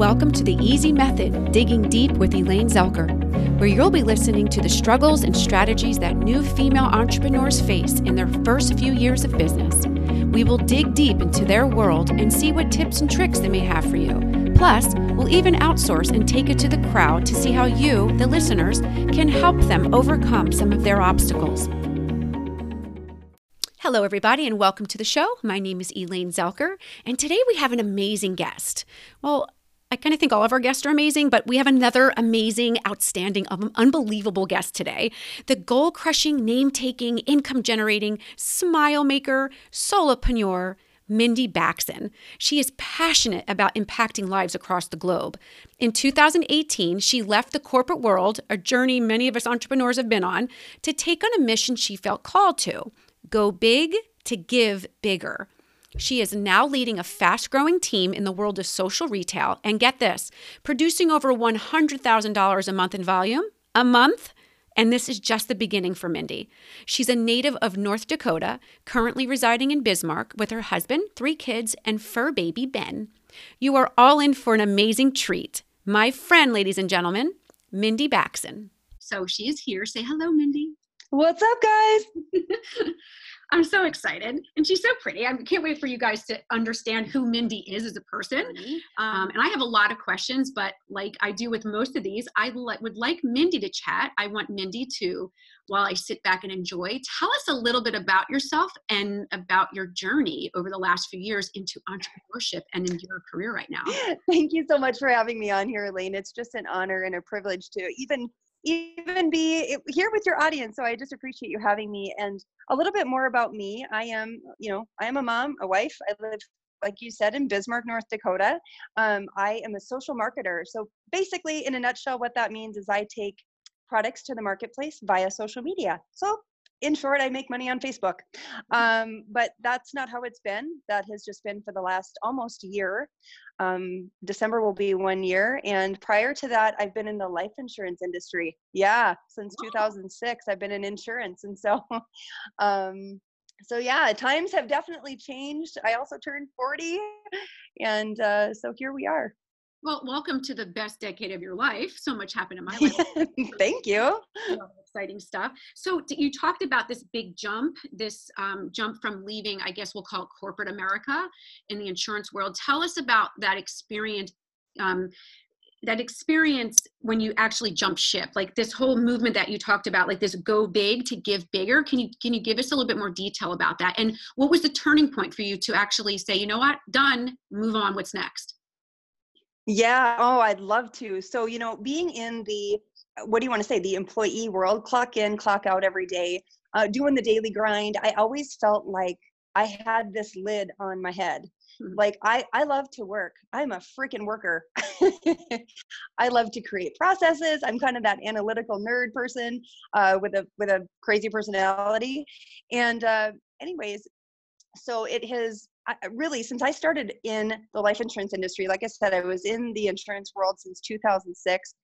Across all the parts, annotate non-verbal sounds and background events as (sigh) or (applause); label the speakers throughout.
Speaker 1: Welcome to the Easy Method Digging Deep with Elaine Zelker, where you'll be listening to the struggles and strategies that new female entrepreneurs face in their first few years of business. We will dig deep into their world and see what tips and tricks they may have for you. Plus, we'll even outsource and take it to the crowd to see how you, the listeners, can help them overcome some of their obstacles. Hello, everybody, and welcome to the show. My name is Elaine Zelker, and today we have an amazing guest. Well, I kind of think all of our guests are amazing, but we have another amazing, outstanding, um, unbelievable guest today. The goal crushing, name taking, income generating, smile maker, solopreneur, Mindy Backsen. She is passionate about impacting lives across the globe. In 2018, she left the corporate world, a journey many of us entrepreneurs have been on, to take on a mission she felt called to go big to give bigger. She is now leading a fast growing team in the world of social retail. And get this producing over $100,000 a month in volume a month. And this is just the beginning for Mindy. She's a native of North Dakota, currently residing in Bismarck with her husband, three kids, and fur baby Ben. You are all in for an amazing treat. My friend, ladies and gentlemen, Mindy Backsen. So she is here. Say hello, Mindy.
Speaker 2: What's up, guys? (laughs)
Speaker 1: I'm so excited. And she's so pretty. I can't wait for you guys to understand who Mindy is as a person. Mm-hmm. Um, and I have a lot of questions, but like I do with most of these, I would like Mindy to chat. I want Mindy to, while I sit back and enjoy, tell us a little bit about yourself and about your journey over the last few years into entrepreneurship and in your career right now. (laughs)
Speaker 2: Thank you so much for having me on here, Elaine. It's just an honor and a privilege to even even be here with your audience. So I just appreciate you having me. And a little bit more about me. I am, you know, I am a mom, a wife. I live, like you said, in Bismarck, North Dakota. Um, I am a social marketer. So basically, in a nutshell, what that means is I take products to the marketplace via social media. So in short, I make money on Facebook. Um, but that's not how it's been. That has just been for the last almost year. Um, December will be one year. And prior to that, I've been in the life insurance industry. Yeah, since 2006, I've been in insurance. And so, (laughs) um, so yeah, times have definitely changed. I also turned 40. And uh, so here we are.
Speaker 1: Well, welcome to the best decade of your life. So much happened in my life. (laughs)
Speaker 2: Thank you.
Speaker 1: Exciting stuff. So you talked about this big jump, this um, jump from leaving, I guess we'll call it corporate America in the insurance world. Tell us about that experience. Um, that experience when you actually jump ship like this whole movement that you talked about like this go big to give bigger can you can you give us a little bit more detail about that and what was the turning point for you to actually say you know what done move on what's next
Speaker 2: yeah. Oh, I'd love to. So, you know, being in the, uh, what do you want to say, the employee world, clock in, clock out every day, uh, doing the daily grind, I always felt like I had this lid on my head. Hmm. Like I, I love to work. I'm a freaking worker. (laughs) I love to create processes. I'm kind of that analytical nerd person uh, with a with a crazy personality. And uh, anyways, so it has I, really since I started in the life insurance industry, like I said, I was in the insurance world since 2006.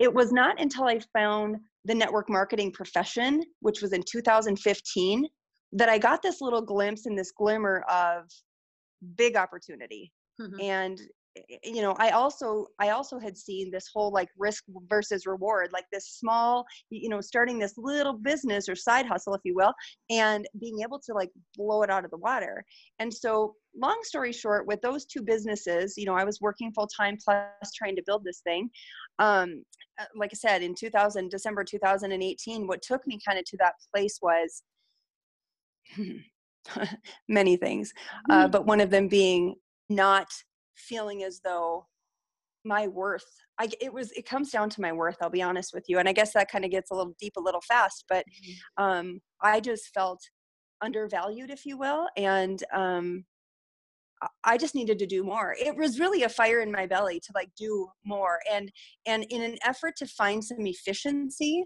Speaker 2: It was not until I found the network marketing profession, which was in 2015, that I got this little glimpse and this glimmer of big opportunity. Mm-hmm. And you know i also i also had seen this whole like risk versus reward like this small you know starting this little business or side hustle if you will and being able to like blow it out of the water and so long story short with those two businesses you know i was working full time plus trying to build this thing um uh, like i said in 2000 december 2018 what took me kind of to that place was (laughs) many things uh, mm-hmm. but one of them being not feeling as though my worth I, it was it comes down to my worth i'll be honest with you and i guess that kind of gets a little deep a little fast but mm-hmm. um, i just felt undervalued if you will and um, i just needed to do more it was really a fire in my belly to like do more and and in an effort to find some efficiency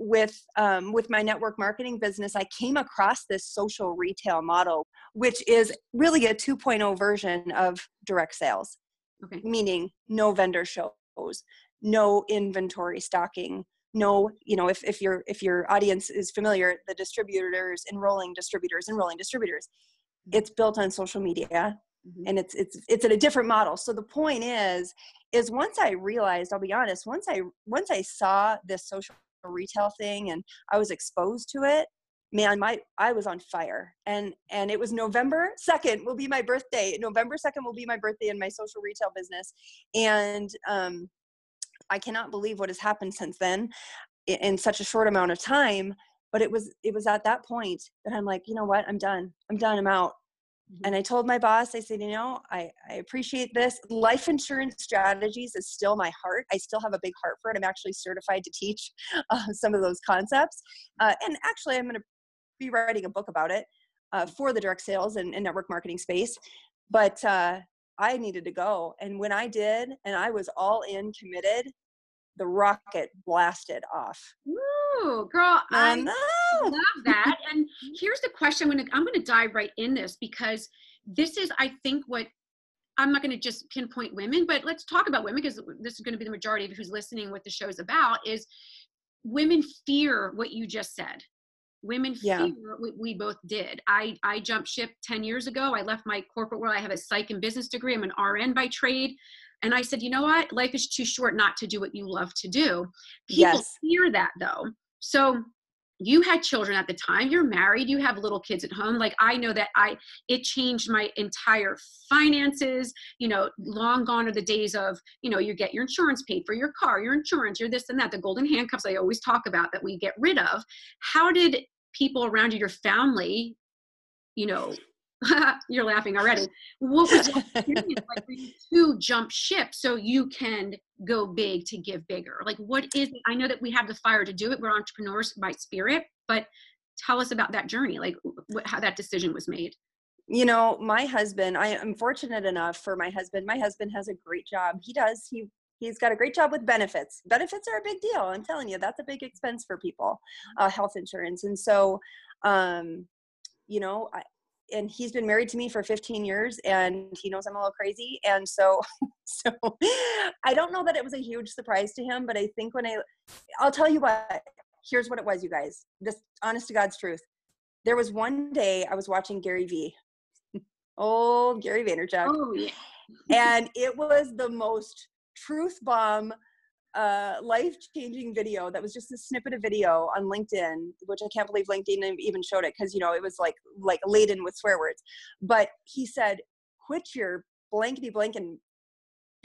Speaker 2: with um, with my network marketing business i came across this social retail model which is really a 2.0 version of direct sales okay. meaning no vendor shows no inventory stocking no you know if, if your if your audience is familiar the distributors enrolling distributors enrolling distributors mm-hmm. it's built on social media mm-hmm. and it's it's it's in a different model so the point is is once i realized i'll be honest once i once i saw this social retail thing and i was exposed to it man my i was on fire. And and it was november 2nd will be my birthday. November 2nd will be my birthday in my social retail business. And um i cannot believe what has happened since then in such a short amount of time. But it was it was at that point that i'm like you know what? I'm done. I'm done. I'm out mm-hmm. and i told my boss i said you know I, I appreciate this life insurance strategies is still my heart i still have a big heart for it i'm actually certified to teach (laughs) uh, some of those concepts uh, and actually i'm going to be writing a book about it uh, for the direct sales and, and, network marketing space. But uh, I needed to go. And when I did, and I was all in committed, the rocket blasted off.
Speaker 1: Ooh, girl, I, I love that. and here's the question I'm gonna, I'm gonna dive right in this because this is, I think, what I'm not going to just pinpoint women, but let's talk about women because this is going to be the majority of who's listening what the show's about is women fear what you just said. Women yeah. fear we, we, both did. I i jumped ship 10 years ago. I left my corporate world. I have a psych and business degree. I'm an rn by trade. And i said you know what? Life is too short not to do what you love to do. People yes. fear that though. So you had children at the time you're married you have little kids at home like i know that i it changed my entire finances you know long gone are the days of you know you get your insurance paid for your car your insurance your this and that the golden handcuffs i always talk about that we get rid of. How did people around you your family you know (laughs) you're laughing already. What was (laughs) experience like for you to jump ship so you can go big to give bigger? Like, what is it? I know that we have the fire to do it. We're entrepreneurs by spirit, but tell us about that journey, like what, how that decision was made.
Speaker 2: You know, my husband, I am fortunate enough for my husband. My husband has a great job. He does. He he's got a great job with benefits. Benefits are a big deal. I'm telling you, that's a big expense for people, uh, health insurance. And so, um, you know, I, and he's been married to me for 15 years and he knows I'm a little crazy. And so, (laughs) so I don't know that it was a huge surprise to him, but I think when I, I'll tell you what, here's what it was, you guys, this honest to God's truth. There was one day I was watching Gary V. (laughs) Oh, Gary Vaynerchuk. Oh, yeah. and it was the most truth bomb uh, life changing video that was just a snippet of video on LinkedIn, which I can't believe LinkedIn even showed it because you know it was like like laden with swear words. But he said, "Quit your blankety blank and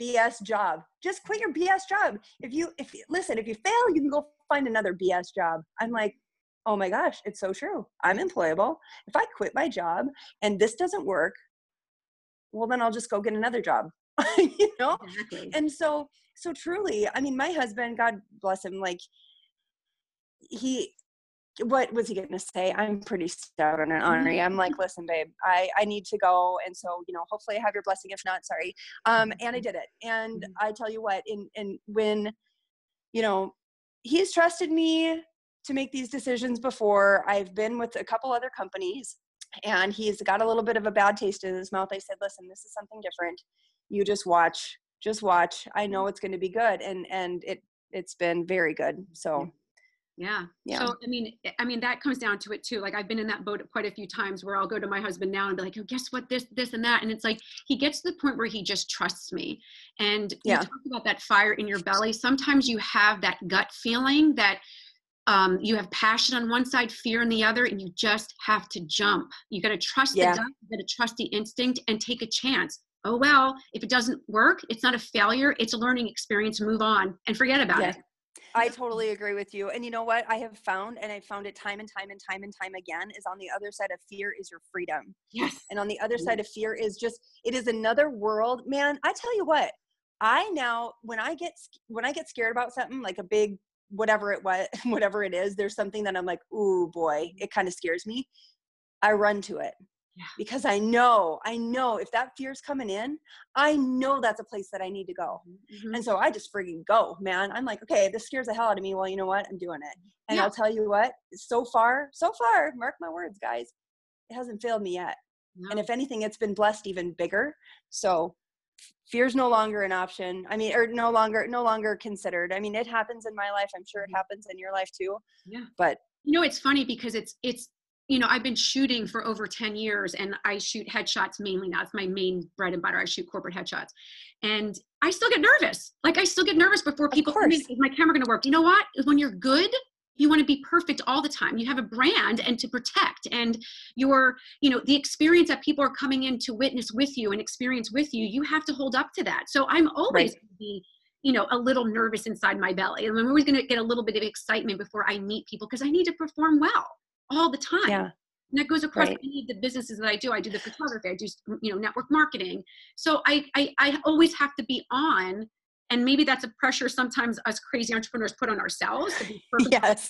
Speaker 2: BS job. Just quit your BS job. If you if listen, if you fail, you can go find another BS job." I'm like, "Oh my gosh, it's so true. I'm employable. If I quit my job and this doesn't work, well then I'll just go get another job." (laughs) you know? Exactly. And so so truly i mean my husband god bless him like he what was he going to say? I'm pretty stubborn and ornery i'm like listen babe i i need to go and so you know hopefully i have your blessing if not sorry. Um and i did it. And mm-hmm. i tell you what in and when you know he's trusted me to make these decisions before. I've been with a couple other companies and he's got a little bit of a bad taste in his mouth. I said listen this is something different you just watch just watch i know it's going to be good and and it it's been very good so
Speaker 1: yeah. yeah. So I mean, I mean that comes down to it too. Like I've been in that boat quite a few times where I'll go to my husband now and be like, "Oh, guess what? This, this, and that." And it's like he gets to the point where he just trusts me. And yeah. you talk about that fire in your belly. Sometimes you have that gut feeling that um, you have passion on one side, fear on the other, and you just have to jump. You got to trust yeah. the gut, you got to trust the instinct, and take a chance oh well if it doesn't work it's not a failure it's a learning experience move on and forget about it
Speaker 2: I totally agree with you. And you know what I have found, and I found it time and time and time and time again, is on the other side of fear is your freedom.
Speaker 1: Yes.
Speaker 2: And on the other side of fear is just it is another world. Man, I tell you what, I now when I get when I get scared about something like a big whatever it was, (laughs) whatever it is, there's something that I'm like, ooh boy, it kind of scares me. I run to it yeah. because I know, I know if that fear's coming in, I know that's a place that I need to go. Mm-hmm. And so I just freaking go, man. I'm like, okay, this scares the hell out of me. Well, you know what? I'm doing it. And yeah. I'll tell you what, so far, so far, mark my words, guys, it hasn't failed me yet. No. And if anything, it's been blessed even bigger. So fear's no longer an option. I mean, or no longer, no longer considered. I mean, it happens in my life. I'm sure it mm-hmm. happens in your life too.
Speaker 1: Yeah.
Speaker 2: But
Speaker 1: you know, it's funny because it's, it's, you know, I've been shooting for over 10 years and I shoot headshots mainly now. It's my main bread and butter. I shoot corporate headshots. And I still get nervous. Like I still get nervous before people come in. Is my camera gonna work? You know what? When you're good, you want to be perfect all the time. You have a brand and to protect and your, you know, the experience that people are coming in to witness with you and experience with you, you have to hold up to that. So I'm always right. be you know a little nervous inside my belly and i'm always going to get a little bit of excitement before i meet people because i need to perform well all the time.
Speaker 2: Yeah.
Speaker 1: And that goes across right. any of the businesses that I do. I do the photography, I do you know network marketing. So I, I I always have to be on, and maybe that's a pressure sometimes us crazy entrepreneurs put on ourselves to be (laughs) perfect yes.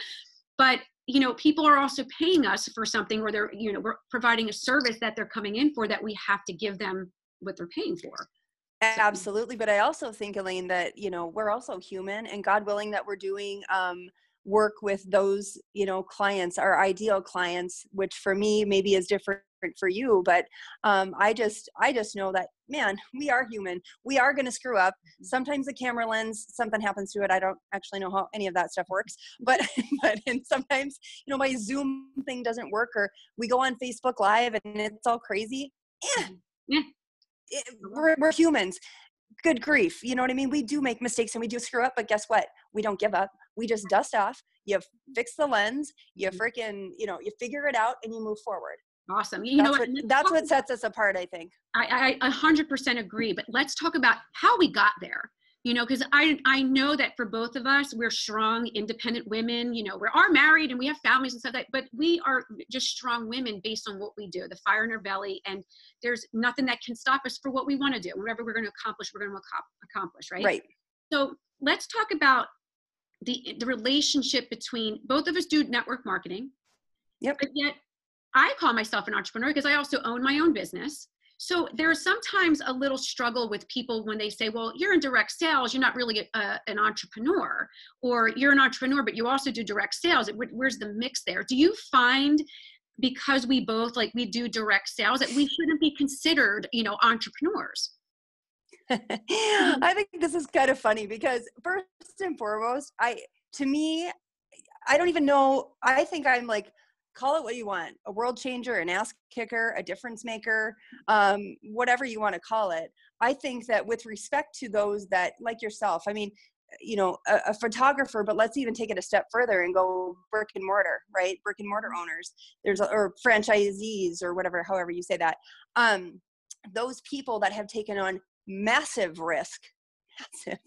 Speaker 1: (laughs) but you know people are also paying us for something where they're you know we're providing a service that they're coming in for that we have to give them what they're paying for
Speaker 2: absolutely but i also think elaine that you know we're also human and god willing that we're doing um work with those you know clients our ideal clients which for me maybe is different for you but um, i just i just know that man we are human we are going to screw up mm-hmm. sometimes the camera lens something happens to it i don't actually know how any of that stuff works (laughs) but but and sometimes you know my zoom thing doesn't work or we go on facebook live and it's all crazy yeah, mm-hmm. yeah. It, we're, we're humans good grief you know what i mean? We do make mistakes and we do screw up but guess what? We don't give up. We just dust off. You fix the lens you mm-hmm. freaking you know you figure it out and you move forward.
Speaker 1: Awesome.
Speaker 2: You that's know what, that's what sets us apart i think.
Speaker 1: I i 100% agree but let's talk about how we got there you know because i i know that for both of us we're strong independent women you know we are married and we have families and stuff like but we are just strong women based on what we do the fire in our belly and there's nothing that can stop us for what we want to do whatever we're going to accomplish we're going to accomplish right
Speaker 2: right
Speaker 1: so let's talk about the the relationship between both of us do network marketing.
Speaker 2: Yep.
Speaker 1: But yet I call myself an entrepreneur because I also own my own business. So there's sometimes a little struggle with people when they say, well, you're in direct sales, you're not really a, an entrepreneur, or you're an entrepreneur, but you also do direct sales. Where's the mix there? Do you find because we both like we do direct sales that we shouldn't be considered, you know, entrepreneurs? (laughs)
Speaker 2: I think this is kind of funny because first and foremost, I to me, I don't even know. I think I'm like, call it what you want, a world changer, an ass kicker, a difference maker, um, whatever you want to call it. I think that with respect to those that like yourself, I mean, you know, a, a photographer, but let's even take it a step further and go brick and mortar, right? Brick and mortar owners, there's or franchisees or whatever, however you say that. Um, those people that have taken on massive risk massive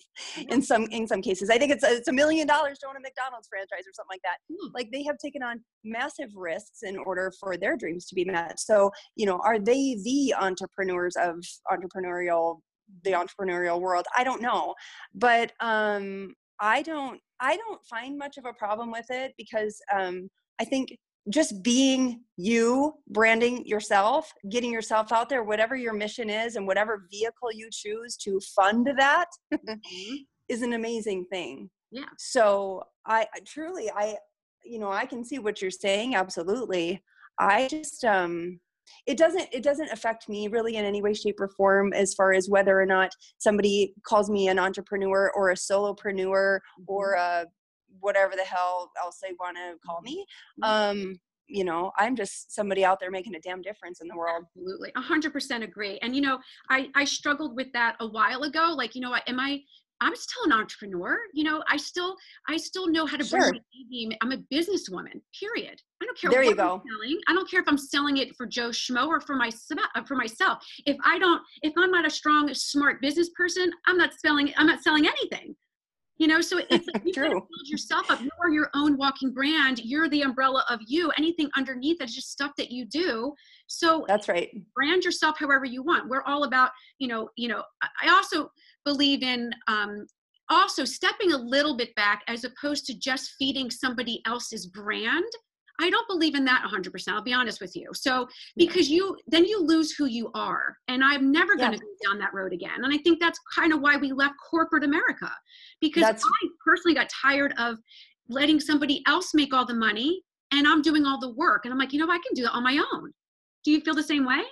Speaker 2: in some in some cases. I think it's a, it's a million dollars to own a mcdonald's franchise or something like that. Mm. like they have taken on massive risks in order for their dreams to be met. So you know are they the entrepreneurs of entrepreneurial the entrepreneurial world? I don't know. But um i don't i don't find much of a problem with it because um i think just being you, branding yourself, getting yourself out there, whatever your mission is, and whatever vehicle you choose to fund that mm-hmm. (laughs) is an amazing thing.
Speaker 1: Yeah.
Speaker 2: So I truly, I, you know, I can see what you're saying. Absolutely. I just, um, it doesn't it doesn't affect me really in any way shape or form as far as whether or not somebody calls me an entrepreneur or a solopreneur or mm-hmm. a whatever the hell else they want to call me. Mm-hmm. Um, you know, I'm just somebody out there making a damn difference in the world.
Speaker 1: Absolutely. A hundred percent agree. And, you know, I, I struggled with that a while ago. Like, you know, am I, I'm still an entrepreneur. You know, I still, I still know how to sure. bring my I'm a businesswoman, period. I don't care
Speaker 2: there
Speaker 1: what
Speaker 2: you go.
Speaker 1: I'm selling. I don't care if I'm selling it for Joe Schmo or for myself, uh, for myself. If I don't, if I'm not a strong, smart business person, I'm not selling, I'm not selling anything. You know, so it's like (laughs) you True. build yourself up. You are your own walking brand. You're the umbrella of you. Anything underneath that's just stuff that you do. So
Speaker 2: that's right.
Speaker 1: Brand yourself however you want. We're all about, you know, you know. I also believe in um, also stepping a little bit back as opposed to just feeding somebody else's brand I don't believe in that 100%. I'll be honest with you. So, because you, then you lose who you are. And I'm never going to go down that road again. And I think that's kind of why we left corporate America because that's, I personally got tired of letting somebody else make all the money and I'm doing all the work. And I'm like, you know, I can do that on my own. Do you feel the same way?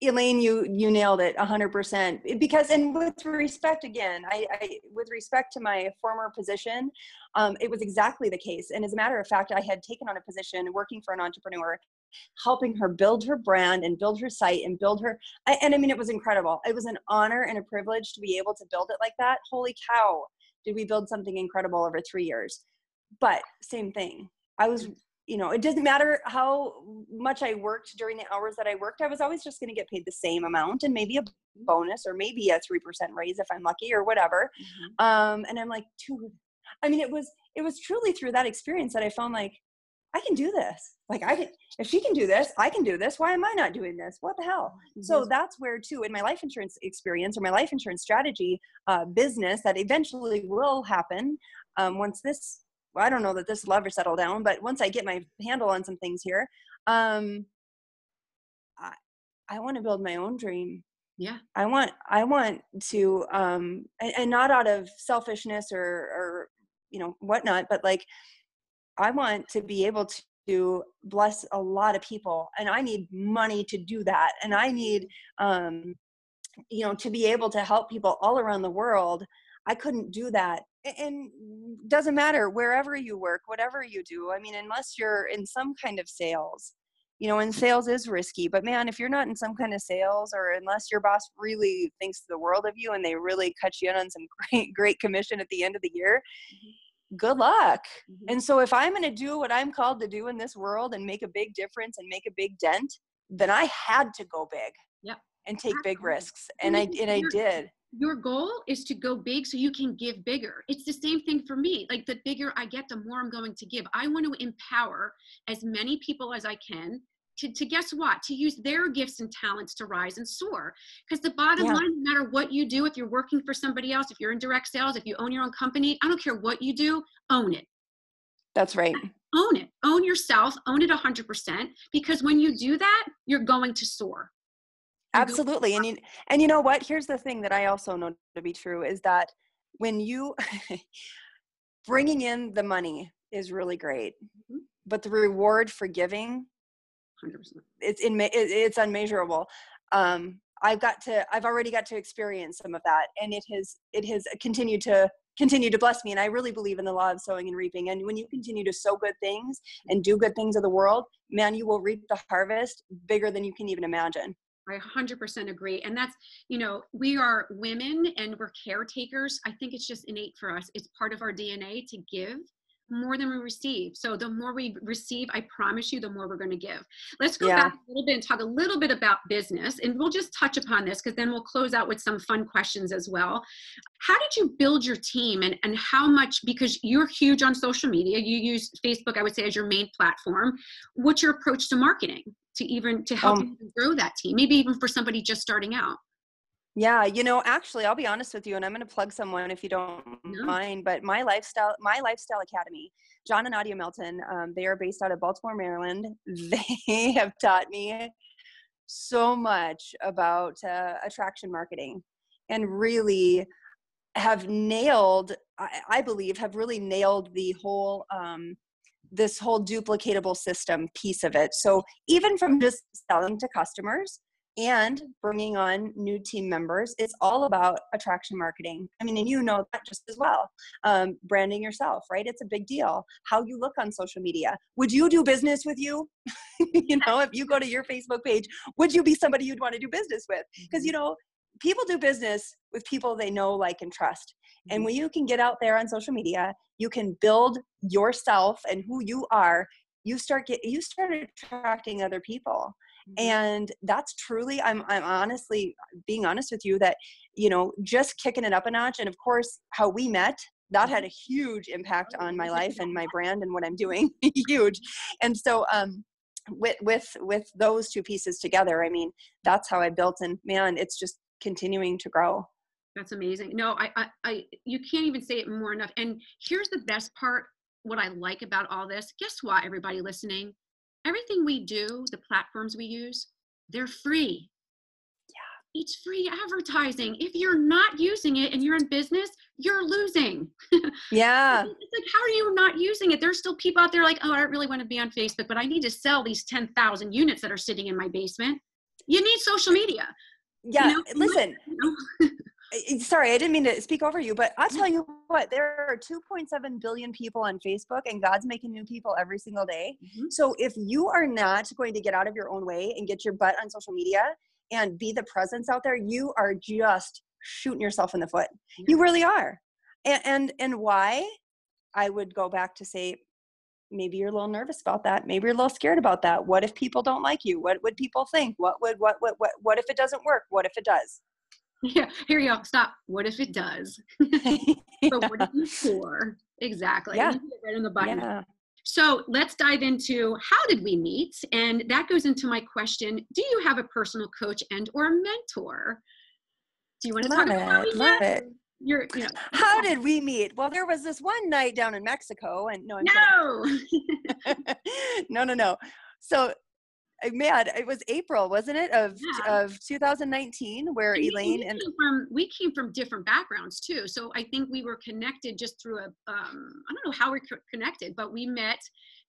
Speaker 2: Elaine, you you nailed it hundred percent. Because and with respect again, I, I, with respect to my former position, um, it was exactly the case. And as a matter of fact, I had taken on a position working for an entrepreneur, helping her build her brand and build her site and build her. I, and I mean, it was incredible. It was an honor and a privilege to be able to build it like that. Holy cow! Did we build something incredible over three years? But same thing. I was you know, it doesn't matter how much I worked during the hours that I worked, I was always just going to get paid the same amount and maybe a bonus or maybe a 3% raise if I'm lucky or whatever. Mm-hmm. Um, and I'm like, dude, I mean, it was, it was truly through that experience that I found like, I can do this. Like I can, if she can do this, I can do this. Why am I not doing this? What the hell? Mm-hmm. So that's where too, in my life insurance experience or my life insurance strategy uh, business that eventually will happen um, once this well, I don't know that this will ever settle down, but once I get my handle on some things here, um, I, I want to build my own dream.
Speaker 1: Yeah.
Speaker 2: I want, I want to, um, and, and not out of selfishness or, or, you know, whatnot, but like, I want to be able to bless a lot of people and I need money to do that. And I need, um, you know, to be able to help people all around the world. I couldn't do that and doesn't matter wherever you work whatever you do i mean unless you're in some kind of sales you know and sales is risky but man if you're not in some kind of sales or unless your boss really thinks the world of you and they really cut you in on some (laughs) great great commission at the end of the year mm-hmm. good luck mm-hmm. and so if i'm going to do what i'm called to do in this world and make a big difference and make a big dent then i had to go big
Speaker 1: yep.
Speaker 2: and take big risks and i and i did
Speaker 1: your goal is to go big so you can give bigger. It's the same thing for me. Like the bigger I get, the more I'm going to give. I want to empower as many people as I can to, to guess what? To use their gifts and talents to rise and soar. Because the bottom yeah. line, no matter what you do, if you're working for somebody else, if you're in direct sales, if you own your own company, I don't care what you do, own it.
Speaker 2: That's right.
Speaker 1: Own it. Own yourself. Own it 100%. Because when you do that, you're going to soar
Speaker 2: absolutely and you and you know what? Here's the thing that i also know to be true is that when you (laughs) bringing in the money is really great mm-hmm. but the reward for giving 100% it's in it's unmeasurable. Um i've got to i've already got to experience some of that and it has it has continued to continue to bless me and i really believe in the law of sowing and reaping and when you continue to sow good things and do good things of the world man you will reap the harvest bigger than you can even imagine
Speaker 1: I 100% agree. And that's, you know, we are women and we're caretakers. I think it's just innate for us. It's part of our DNA to give more than we receive. So the more we receive, I promise you, the more we're going to give. Let's go yeah. back a little bit and talk a little bit about business. And we'll just touch upon this because then we'll close out with some fun questions as well. How did you build your team and, and how much, because you're huge on social media, you use Facebook, I would say, as your main platform. What's your approach to marketing? To even to help um, grow that team maybe even for somebody just starting out
Speaker 2: yeah you know actually i'll be honest with you and i'm going to plug someone if you don't no. mind but my lifestyle my lifestyle academy john and nadia melton um, they are based out of baltimore maryland (laughs) they have taught me so much about uh, attraction marketing and really have nailed I, I, believe have really nailed the whole um, this whole duplicatable system piece of it. So even from just selling to customers and bringing on new team members, it's all about attraction marketing. I mean, and you know that just as well. Um, branding yourself, right? It's a big deal. How you look on social media. Would you do business with you? (laughs) you know, if you go to your Facebook page, would you be somebody you'd want to do business with? Because, you know, people do business with people they know, like, and trust. And mm-hmm. when you can get out there on social media, you can build yourself and who you are. You start get you start attracting other people. Mm-hmm. And that's truly I'm I'm honestly being honest with you that you know just kicking it up a notch and of course how we met that had a huge impact on my life and my (laughs) brand and what I'm doing (laughs) huge. And so um with with with those two pieces together i mean that's how i built and man it's just continuing to grow
Speaker 1: that's amazing. No, I, I, I, you can't even say it more enough. And here's the best part what I like about all this. Guess what, everybody listening? Everything we do, the platforms we use, they're free. Yeah. It's free advertising. If you're not using it and you're in business, you're losing. (laughs)
Speaker 2: Yeah.
Speaker 1: it's like, how are you not using it? There's still people out there like, oh, I don't really want to be on Facebook, but I need to sell these 10,000 units that are sitting in my basement. you need social media.
Speaker 2: Yeah, you (laughs) know? listen. sorry, I didn't mean to speak over you, but I'll tell you what, there are 2.7 billion people on Facebook and God's making new people every single day. Mm-hmm. So if you are not going to get out of your own way and get your butt on social media and be the presence out there, you are just shooting yourself in the foot. You really are. And, and and why? I would go back to say maybe you're a little nervous about that. Maybe you're a little scared about that. What if people don't like you? What would people think? What would what what what what if it doesn't work? What if it does?
Speaker 1: Yeah, here you go. Stop. What if it does? (laughs) (laughs) but what if for? Exactly.
Speaker 2: Yeah.
Speaker 1: Right on the button. Yeah. So let's dive into how did we meet? And that goes into my question, do you have a personal coach and or a mentor? Do you want to
Speaker 2: love
Speaker 1: talk
Speaker 2: it,
Speaker 1: about
Speaker 2: love it?
Speaker 1: You're, you know,
Speaker 2: how did we meet? Well, there was this one night down in Mexico, and no, I'm
Speaker 1: no, (laughs)
Speaker 2: no, no, no. So man, it was April, wasn't it, of yeah. of 2019, where and Elaine
Speaker 1: we
Speaker 2: and
Speaker 1: from we came from different backgrounds too. So I think we were connected just through a um, I don't know how we connected, but we met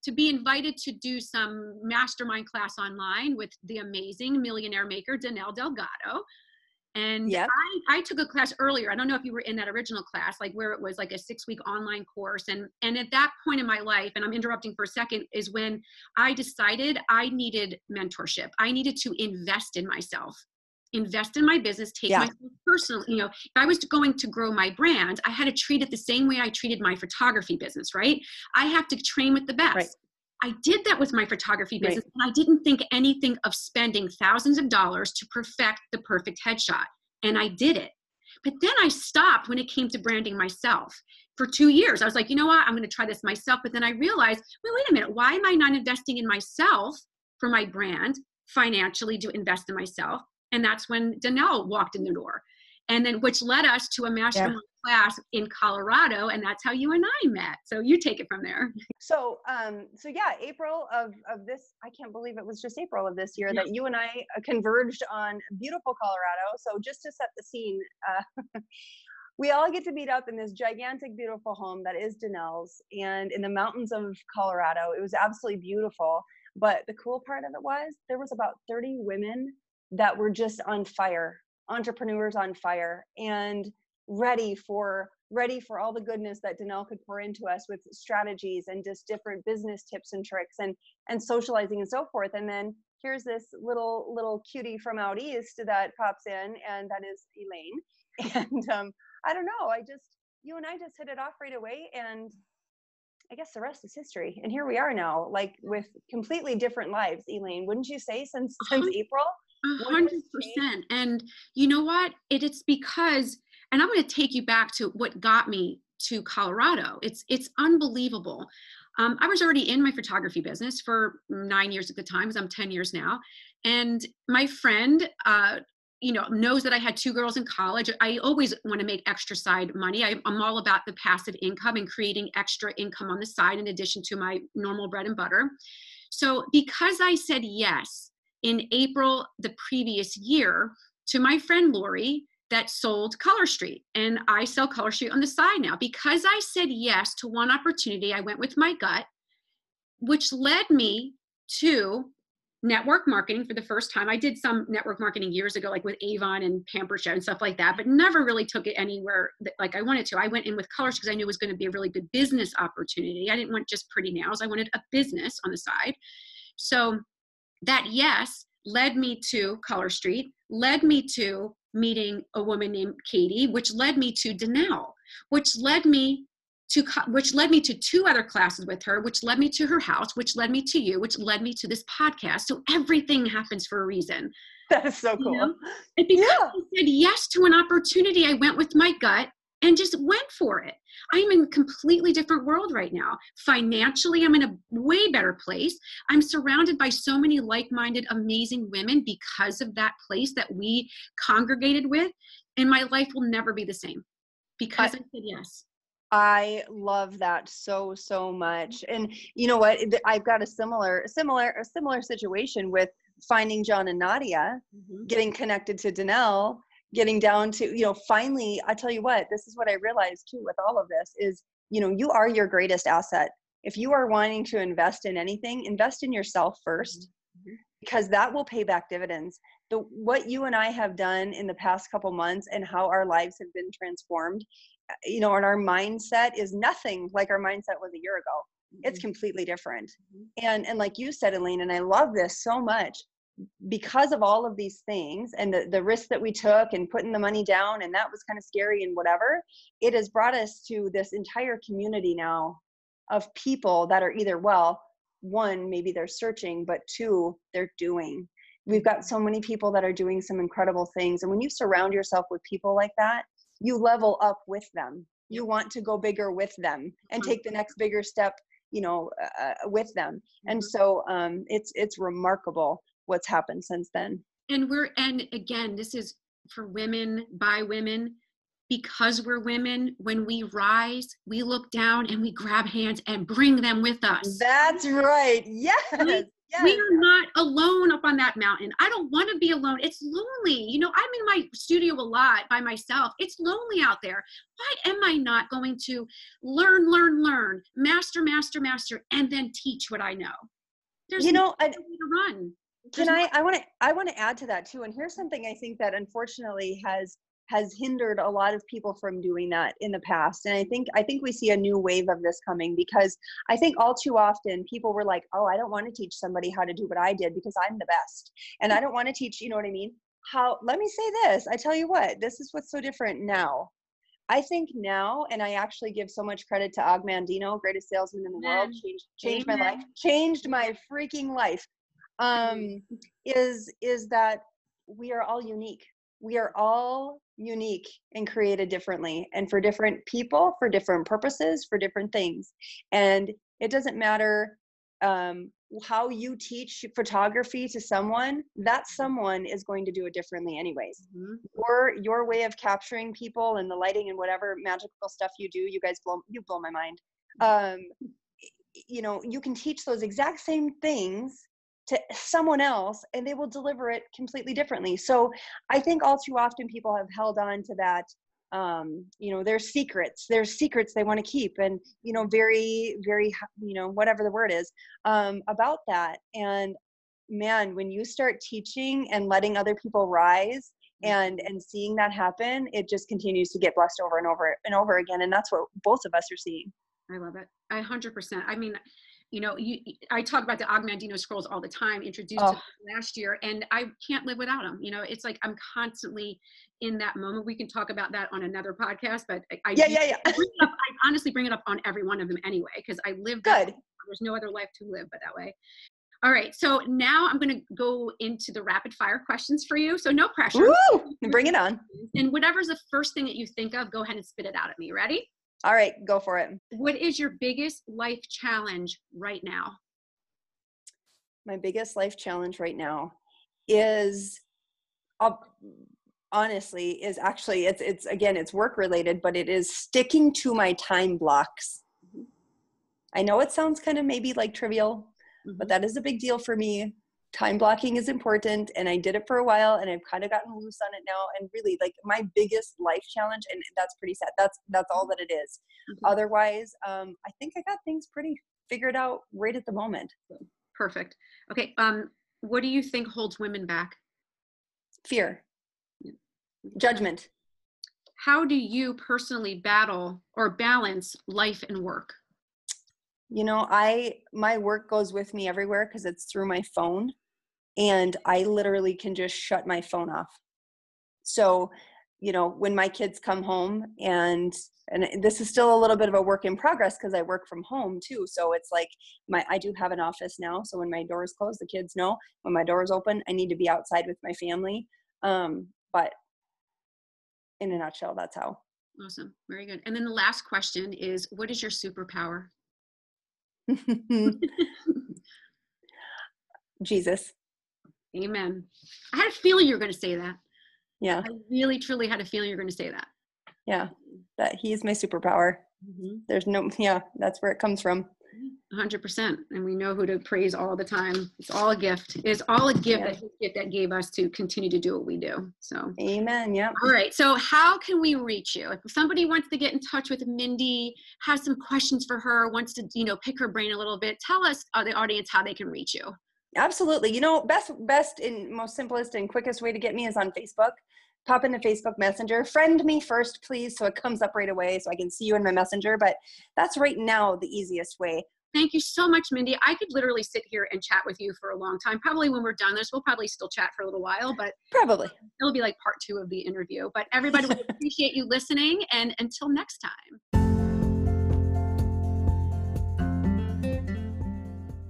Speaker 1: to be invited to do some mastermind class online with the amazing millionaire maker Danelle Delgado. And yep. I, I took a class earlier. I don't know if you were in that original class, like where it was like a six week online course. And and at that point in my life, and I'm interrupting for a second, is when I decided I needed mentorship. I needed to invest in myself, invest in my business, take yeah. myself personal. You know, if I was going to grow my brand, I had to treat it the same way I treated my photography business, right? I have to train with the best. Right. I did that with my photography business, right. and I didn't think anything of spending thousands of dollars to perfect the perfect headshot. And I did it. But then I stopped when it came to branding myself. For two years, I was like, you know what? I'm going to try this myself. But then I realized, well, wait a minute. Why am I not investing in myself for my brand financially to invest in myself? And that's when Danelle walked in the door and then which led us to a mastermind. Class in Colorado, and that's how you and I met. So you take it from there.
Speaker 2: So, um, so yeah, April of of this, I can't believe it was just April of this year yeah. that you and I uh, converged on beautiful Colorado. So just to set the scene. Uh, (laughs) we all get to meet up in this gigantic, beautiful home that is Danelle's and in the mountains of Colorado. It was absolutely beautiful. But the cool part of it was there was about 30 women that were just on fire entrepreneurs on fire and ready for ready for all the goodness that Danelle could pour into us with strategies and just different business tips and tricks and and socializing and so forth. And then here's this little little cutie from out east that pops in, and that is Elaine. (laughs) And um, I don't know, I just you and I just hit it off right away, and I guess the rest is history. And here we are now, like with completely different lives. Elaine, wouldn't you say since since. April?
Speaker 1: A hundred percent. And you know what? It, it's because, and I'm going to take you back to what got me to Colorado. It's it's unbelievable. Um, I was already in my photography business for nine years at the time, because I'm 10 years now. And my friend, uh, you know, knows that I had two girls in college. I always want to make extra side money. I, I'm all about the passive income and creating extra income on the side in addition to my normal bread and butter. So because I said yes in April the previous year to my friend Lori that sold Color Street. And I sell Color Street on the side now. Because I said yes to one opportunity, I went with my gut, which led me to network marketing for the first time. I did some network marketing years ago, like with Avon and Pampered Chef and stuff like that, but never really took it anywhere that, like I wanted to. I went in with colors because I knew it was going to be a really good business opportunity. I didn't want just pretty nails. I wanted a business on the side. So that yes led me to Color Street, led me to meeting a woman named Katie, which led me to Danelle, which led me to which led me to two other classes with her, which led me to her house, which led me to you, which led me to this podcast. So everything happens for a reason.
Speaker 2: That is so cool. You know?
Speaker 1: And because yeah. I said yes to an opportunity, I went with my gut and just went for it. I'm in a completely different world right now. Financially, I'm in a way better place. I'm surrounded by so many like minded, amazing women because of that place that we congregated with. And my life will never be the same because I, I said yes.
Speaker 2: I love that so so much. And you know what? I've got a similar similar a similar situation with finding John and Nadia, mm-hmm. getting connected to Danelle getting down to you know finally i tell you what this is what i realized too with all of this is you know you are your greatest asset if you are wanting to invest in anything invest in yourself 1st mm-hmm. because that will pay back dividends the what you and I have done in the past couple months and how our lives have been transformed, uh, you know, and our mindset is nothing like our mindset was a year ago. Mm-hmm. It's completely different. Mm-hmm. And and like you said, Elaine, and I love this so much because of all of these things and the, the risk that we took and putting the money down and that was kind of scary and whatever it has brought us to this entire community now of people that are either well one maybe they're searching but two they're doing. We've got so many people that are doing some incredible things and when you surround yourself with people like that you level up with them. You want to go bigger with them and take the next bigger step you know uh, uh with them. And mm-hmm. so um, it's it's remarkable what's happened since then
Speaker 1: and we're and again this is for women by women because we're women, when we rise, we look down and we grab hands and bring them with us.
Speaker 2: That's right. Yes.
Speaker 1: We, yes. we are not alone up on that mountain. I don't want to be alone. It's lonely. You know, I'm in my studio a lot by myself. It's lonely out there. Why am I not going to learn, learn, learn, master, master, master, and then teach what I know?
Speaker 2: There's you know, no to run. Can I? I want to. I want to add to that too. And here's something I think that unfortunately has has hindered a lot of people from doing that in the past and i think i think we see a new wave of this coming because i think all too often people were like oh i don't want to teach somebody how to do what i did because i'm the best and i don't want to teach you know what i mean how let me say this i tell you what this is what's so different now I think now, and I actually give so much credit to Og Mandino, greatest salesman in the Amen. world, changed changed my life, changed my freaking life. Um, is is that we are all unique we are all unique and created differently and for different people for different purposes for different things and it doesn't matter um, how you teach photography to someone that mm-hmm. someone is going to do it differently anyways mm-hmm. your your way of capturing people and the lighting and whatever magical stuff you do you guys blow you blow my mind mm-hmm. um, you know you can teach those exact same things to someone else and they will deliver it completely differently. So i think all too often people have held on to that um, you know there's secrets there's secrets they want to keep and you know very very you know whatever the word is um, about that. And man when you start teaching and letting other people rise and mm-hmm. and seeing that happen it just continues to get blessed over and over and over again and that's what both of us are seeing.
Speaker 1: I love it. I 100% i mean you know, you, I talk about the Og Mandino scrolls all the time, introduced oh. last year, and I can't live without them. You know, it's like I'm constantly in that moment. We can talk about that on another podcast, but I, I
Speaker 2: yeah, yeah, yeah.
Speaker 1: I, up, I, honestly bring it up on every one of them anyway because I live.
Speaker 2: Good.
Speaker 1: There's no other life to live but that way. All right, so now I'm going to go into the rapid fire questions for you. So no pressure.
Speaker 2: Woo! Bring it on.
Speaker 1: And whatever's the first thing that you think of, go ahead and spit it out at me. Ready?
Speaker 2: All right, go for it.
Speaker 1: What is your biggest life challenge right now?
Speaker 2: My biggest life challenge right now is uh, honestly is actually it's it's again it's work related but it is sticking to my time blocks. Mm-hmm. I know it sounds kind of maybe like trivial, mm-hmm. but that is a big deal for me time blocking is important and i did it for a while and i've kind of gotten loose on it now and really like my biggest life challenge and that's pretty sad that's that's all that it is. Mm-hmm. otherwise um i think i got things pretty figured out right at the moment.
Speaker 1: Perfect. Okay um what do you think holds women back?
Speaker 2: Fear. Judgment.
Speaker 1: How do you personally battle or balance life and work
Speaker 2: you know i my work goes with me everywhere because it's through my phone and i literally can just shut my phone off. So you know when my kids come home and and this is still a little bit of a work in progress because i work from home too so it's like my i do have an office now so when my door is closed the kids know. When my door is open i need to be outside with my family um, but in a nutshell that's how.
Speaker 1: Awesome very good. And then the last question is what is your superpower (laughs)
Speaker 2: Jesus.
Speaker 1: Amen. I had a feeling you were going to say that.
Speaker 2: Yeah.
Speaker 1: I really, truly had a feeling you were going to say that.
Speaker 2: Yeah. That he's my superpower. Mm-hmm. There's no, yeah, that's where it comes from.
Speaker 1: 100% and we know who to praise all the time. It's all a gift. It's all a gift yeah. that, that gave us to continue to do what we do. So
Speaker 2: amen. Yeah
Speaker 1: all right. So how can we reach you? If somebody wants to get in touch with mindy has some questions for her wants to you know pick her brain a little bit tell us uh, the audience how they can reach you.
Speaker 2: Absolutely. You know, best best and most simplest and quickest way to get me is on Facebook. Pop into Facebook Messenger. Friend me first, please, so it comes up right away so I can see you in my messenger. But that's right now the easiest way.
Speaker 1: Thank you so much, Mindy. I could literally sit here and chat with you for a long time. Probably when we're done this, we'll probably still chat for a little while, but
Speaker 2: probably
Speaker 1: it'll be like part two of the interview. But everybody, we (laughs) appreciate you listening. And until next time.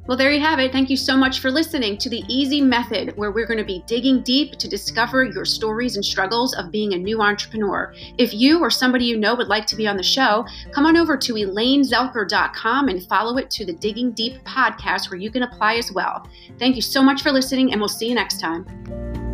Speaker 1: Well, there you have it. Thank you so much for listening to the Easy Method, where we're going to be digging deep to discover your stories and struggles of being a new entrepreneur. If you or somebody you know would like to be on the show, come on over to elainezelker.com and follow it to the Digging Deep podcast, where you can apply as well. Thank you so much for listening, and we'll see you next time.